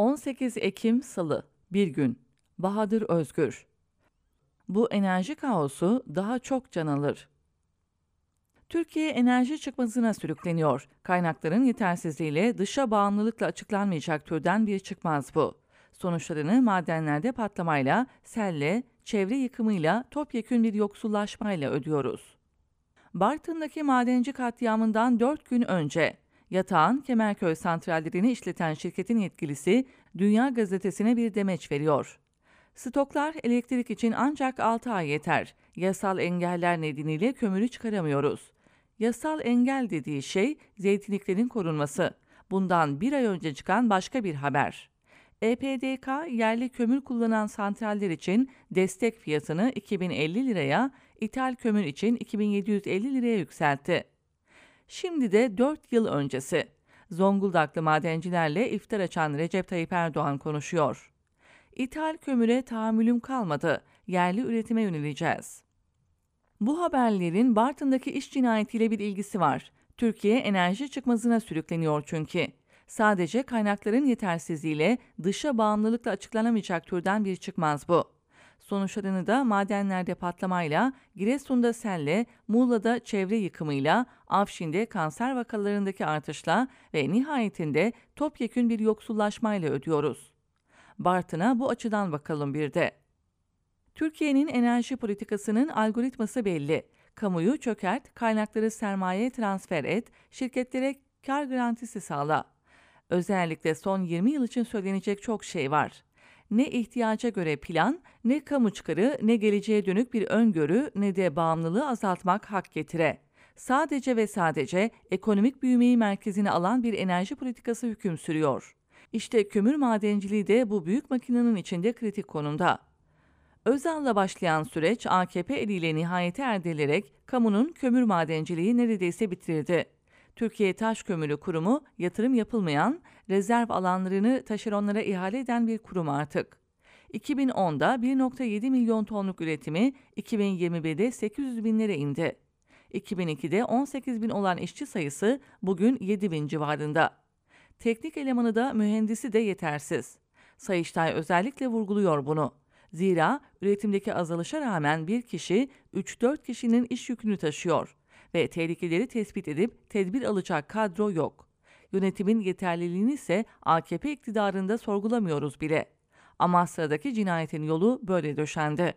18 Ekim Salı, bir gün. Bahadır Özgür. Bu enerji kaosu daha çok can alır. Türkiye enerji çıkmazına sürükleniyor. Kaynakların yetersizliğiyle dışa bağımlılıkla açıklanmayacak türden bir çıkmaz bu. Sonuçlarını madenlerde patlamayla, selle, çevre yıkımıyla, topyekün bir yoksullaşmayla ödüyoruz. Bartın'daki madenci katliamından 4 gün önce Yatağan Kemerköy santrallerini işleten şirketin yetkilisi Dünya Gazetesi'ne bir demeç veriyor. Stoklar elektrik için ancak 6 ay yeter. Yasal engeller nedeniyle kömürü çıkaramıyoruz. Yasal engel dediği şey zeytinliklerin korunması. Bundan bir ay önce çıkan başka bir haber. EPDK yerli kömür kullanan santraller için destek fiyatını 2050 liraya, ithal kömür için 2750 liraya yükseltti. Şimdi de 4 yıl öncesi. Zonguldaklı madencilerle iftar açan Recep Tayyip Erdoğan konuşuyor. İthal kömüre tahammülüm kalmadı. Yerli üretime yöneleceğiz. Bu haberlerin Bartın'daki iş cinayetiyle bir ilgisi var. Türkiye enerji çıkmazına sürükleniyor çünkü. Sadece kaynakların yetersizliğiyle dışa bağımlılıkla açıklanamayacak türden bir çıkmaz bu. Sonuçlarını da madenlerde patlamayla, Giresun'da selle, Muğla'da çevre yıkımıyla, Afşin'de kanser vakalarındaki artışla ve nihayetinde topyekün bir yoksullaşmayla ödüyoruz. Bartın'a bu açıdan bakalım bir de. Türkiye'nin enerji politikasının algoritması belli. Kamuyu çökert, kaynakları sermaye transfer et, şirketlere kar garantisi sağla. Özellikle son 20 yıl için söylenecek çok şey var ne ihtiyaca göre plan, ne kamu çıkarı, ne geleceğe dönük bir öngörü, ne de bağımlılığı azaltmak hak getire. Sadece ve sadece ekonomik büyümeyi merkezine alan bir enerji politikası hüküm sürüyor. İşte kömür madenciliği de bu büyük makinenin içinde kritik konumda. Özal'la başlayan süreç AKP eliyle nihayete erdirilerek kamunun kömür madenciliği neredeyse bitirildi. Türkiye Taş Kömürü Kurumu yatırım yapılmayan, rezerv alanlarını taşeronlara ihale eden bir kurum artık. 2010'da 1.7 milyon tonluk üretimi 2021'de 800 binlere indi. 2002'de 18 bin olan işçi sayısı bugün 7 bin civarında. Teknik elemanı da mühendisi de yetersiz. Sayıştay özellikle vurguluyor bunu. Zira üretimdeki azalışa rağmen bir kişi 3-4 kişinin iş yükünü taşıyor ve tehlikeleri tespit edip tedbir alacak kadro yok. Yönetimin yeterliliğini ise AKP iktidarında sorgulamıyoruz bile. Amasra'daki cinayetin yolu böyle döşendi.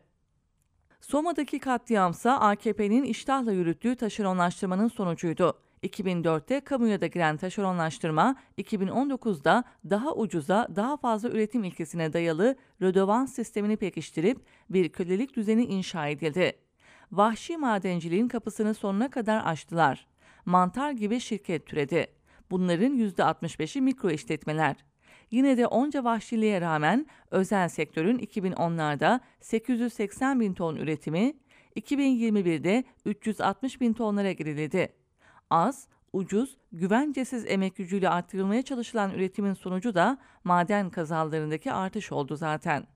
Soma'daki katliamsa AKP'nin iştahla yürüttüğü taşeronlaştırmanın sonucuydu. 2004'te kamuya da giren taşeronlaştırma, 2019'da daha ucuza, daha fazla üretim ilkesine dayalı rödovans sistemini pekiştirip bir kölelik düzeni inşa edildi vahşi madenciliğin kapısını sonuna kadar açtılar. Mantar gibi şirket türedi. Bunların %65'i mikro işletmeler. Yine de onca vahşiliğe rağmen özel sektörün 2010'larda 880 bin ton üretimi, 2021'de 360 bin tonlara girildi. Az, ucuz, güvencesiz emek gücüyle artırılmaya çalışılan üretimin sonucu da maden kazalarındaki artış oldu zaten.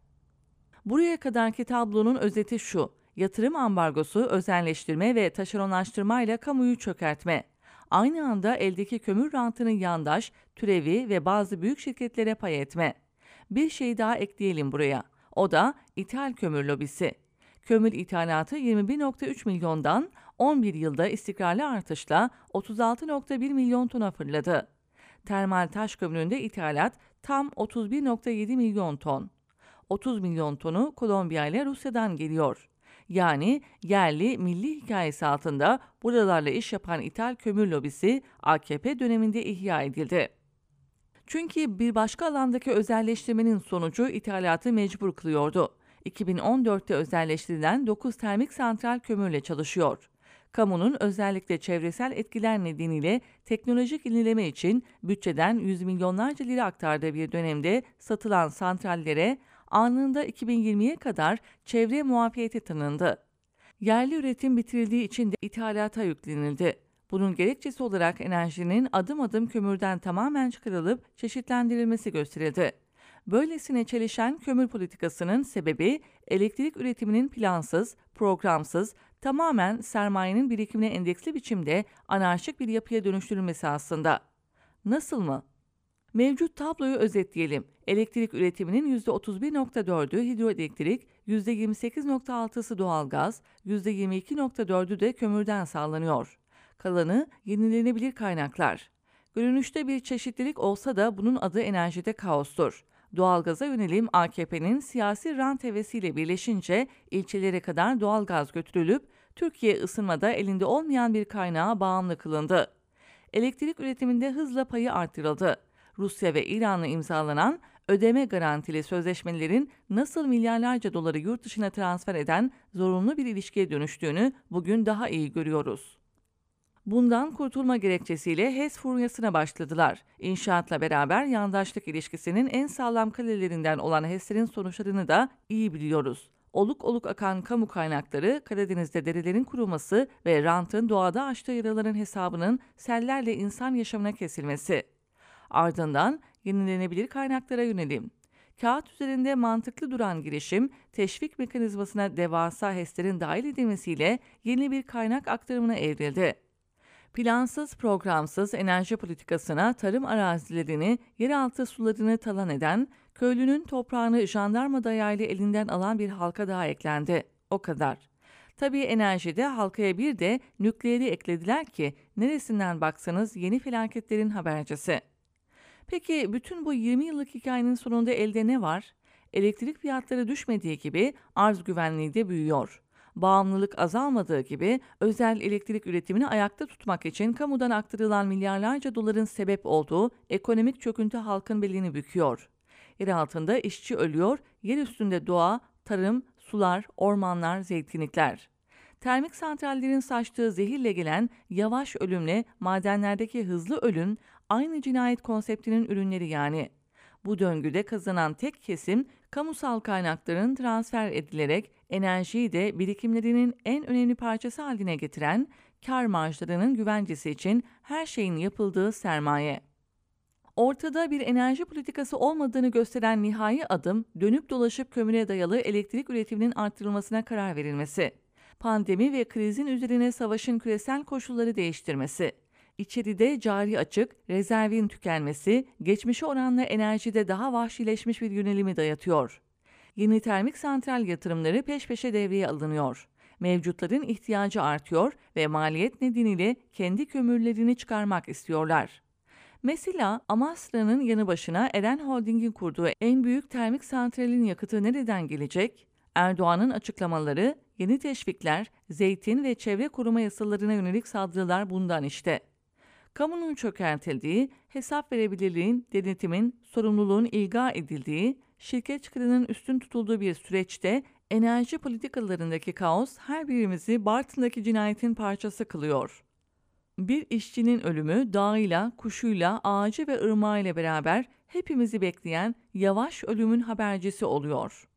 Buraya kadarki tablonun özeti şu yatırım ambargosu, özelleştirme ve taşeronlaştırma ile kamuyu çökertme. Aynı anda eldeki kömür rantının yandaş, türevi ve bazı büyük şirketlere pay etme. Bir şey daha ekleyelim buraya. O da ithal kömür lobisi. Kömür ithalatı 21.3 milyondan 11 yılda istikrarlı artışla 36.1 milyon tona fırladı. Termal taş kömüründe ithalat tam 31.7 milyon ton. 30 milyon tonu Kolombiya ile Rusya'dan geliyor. Yani yerli milli hikayesi altında buralarla iş yapan ithal kömür lobisi AKP döneminde ihya edildi. Çünkü bir başka alandaki özelleştirmenin sonucu ithalatı mecbur kılıyordu. 2014'te özelleştirilen 9 termik santral kömürle çalışıyor. Kamunun özellikle çevresel etkiler nedeniyle teknolojik yenileme için bütçeden yüz milyonlarca lira aktardığı bir dönemde satılan santrallere anında 2020'ye kadar çevre muafiyeti tanındı. Yerli üretim bitirildiği için de ithalata yüklenildi. Bunun gerekçesi olarak enerjinin adım adım kömürden tamamen çıkarılıp çeşitlendirilmesi gösterildi. Böylesine çelişen kömür politikasının sebebi elektrik üretiminin plansız, programsız, tamamen sermayenin birikimine endeksli biçimde anarşik bir yapıya dönüştürülmesi aslında. Nasıl mı? Mevcut tabloyu özetleyelim. Elektrik üretiminin %31.4'ü hidroelektrik, %28.6'sı doğalgaz, %22.4'ü de kömürden sağlanıyor. Kalanı yenilenebilir kaynaklar. Görünüşte bir çeşitlilik olsa da bunun adı enerjide kaostur. Doğalgaza yönelim AKP'nin siyasi rant hevesiyle birleşince ilçelere kadar doğalgaz götürülüp Türkiye ısınmada elinde olmayan bir kaynağa bağımlı kılındı. Elektrik üretiminde hızla payı artırıldı. Rusya ve İran'la imzalanan ödeme garantili sözleşmelerin nasıl milyarlarca doları yurt dışına transfer eden zorunlu bir ilişkiye dönüştüğünü bugün daha iyi görüyoruz. Bundan kurtulma gerekçesiyle HES furyasına başladılar. İnşaatla beraber yandaşlık ilişkisinin en sağlam kalelerinden olan HES'lerin sonuçlarını da iyi biliyoruz. Oluk oluk akan kamu kaynakları, Karadeniz'de derelerin kuruması ve rantın doğada açtığı yaraların hesabının sellerle insan yaşamına kesilmesi. Ardından yenilenebilir kaynaklara yönelim. Kağıt üzerinde mantıklı duran girişim, teşvik mekanizmasına devasa HES'lerin dahil edilmesiyle yeni bir kaynak aktarımına evrildi. Plansız programsız enerji politikasına tarım arazilerini, yeraltı sularını talan eden, köylünün toprağını jandarma dayağıyla elinden alan bir halka daha eklendi. O kadar. Tabii enerjide halkaya bir de nükleeri eklediler ki neresinden baksanız yeni felaketlerin habercisi. Peki bütün bu 20 yıllık hikayenin sonunda elde ne var? Elektrik fiyatları düşmediği gibi arz güvenliği de büyüyor. Bağımlılık azalmadığı gibi özel elektrik üretimini ayakta tutmak için kamudan aktarılan milyarlarca doların sebep olduğu ekonomik çöküntü halkın belini büküyor. Yer altında işçi ölüyor, yer üstünde doğa, tarım, sular, ormanlar, zeytinlikler. Termik santrallerin saçtığı zehirle gelen yavaş ölümle madenlerdeki hızlı ölüm aynı cinayet konseptinin ürünleri yani. Bu döngüde kazanan tek kesim kamusal kaynakların transfer edilerek enerjiyi de birikimlerinin en önemli parçası haline getiren kar marjlarının güvencesi için her şeyin yapıldığı sermaye. Ortada bir enerji politikası olmadığını gösteren nihai adım dönüp dolaşıp kömüre dayalı elektrik üretiminin arttırılmasına karar verilmesi. Pandemi ve krizin üzerine savaşın küresel koşulları değiştirmesi. İçeride cari açık, rezervin tükenmesi, geçmişe oranla enerjide daha vahşileşmiş bir yönelimi dayatıyor. Yeni termik santral yatırımları peş peşe devreye alınıyor. Mevcutların ihtiyacı artıyor ve maliyet nedeniyle kendi kömürlerini çıkarmak istiyorlar. Mesela Amasra'nın yanı başına Eren Holding'in kurduğu en büyük termik santralin yakıtı nereden gelecek? Erdoğan'ın açıklamaları, yeni teşvikler, zeytin ve çevre koruma yasalarına yönelik saldırılar bundan işte. Kamunun çökertildiği, hesap verebilirliğin, denetimin, sorumluluğun ilga edildiği, şirket çıkarının üstün tutulduğu bir süreçte enerji politikalarındaki kaos her birimizi Bartın'daki cinayetin parçası kılıyor. Bir işçinin ölümü dağıyla, kuşuyla, ağacı ve ırmağıyla beraber hepimizi bekleyen yavaş ölümün habercisi oluyor.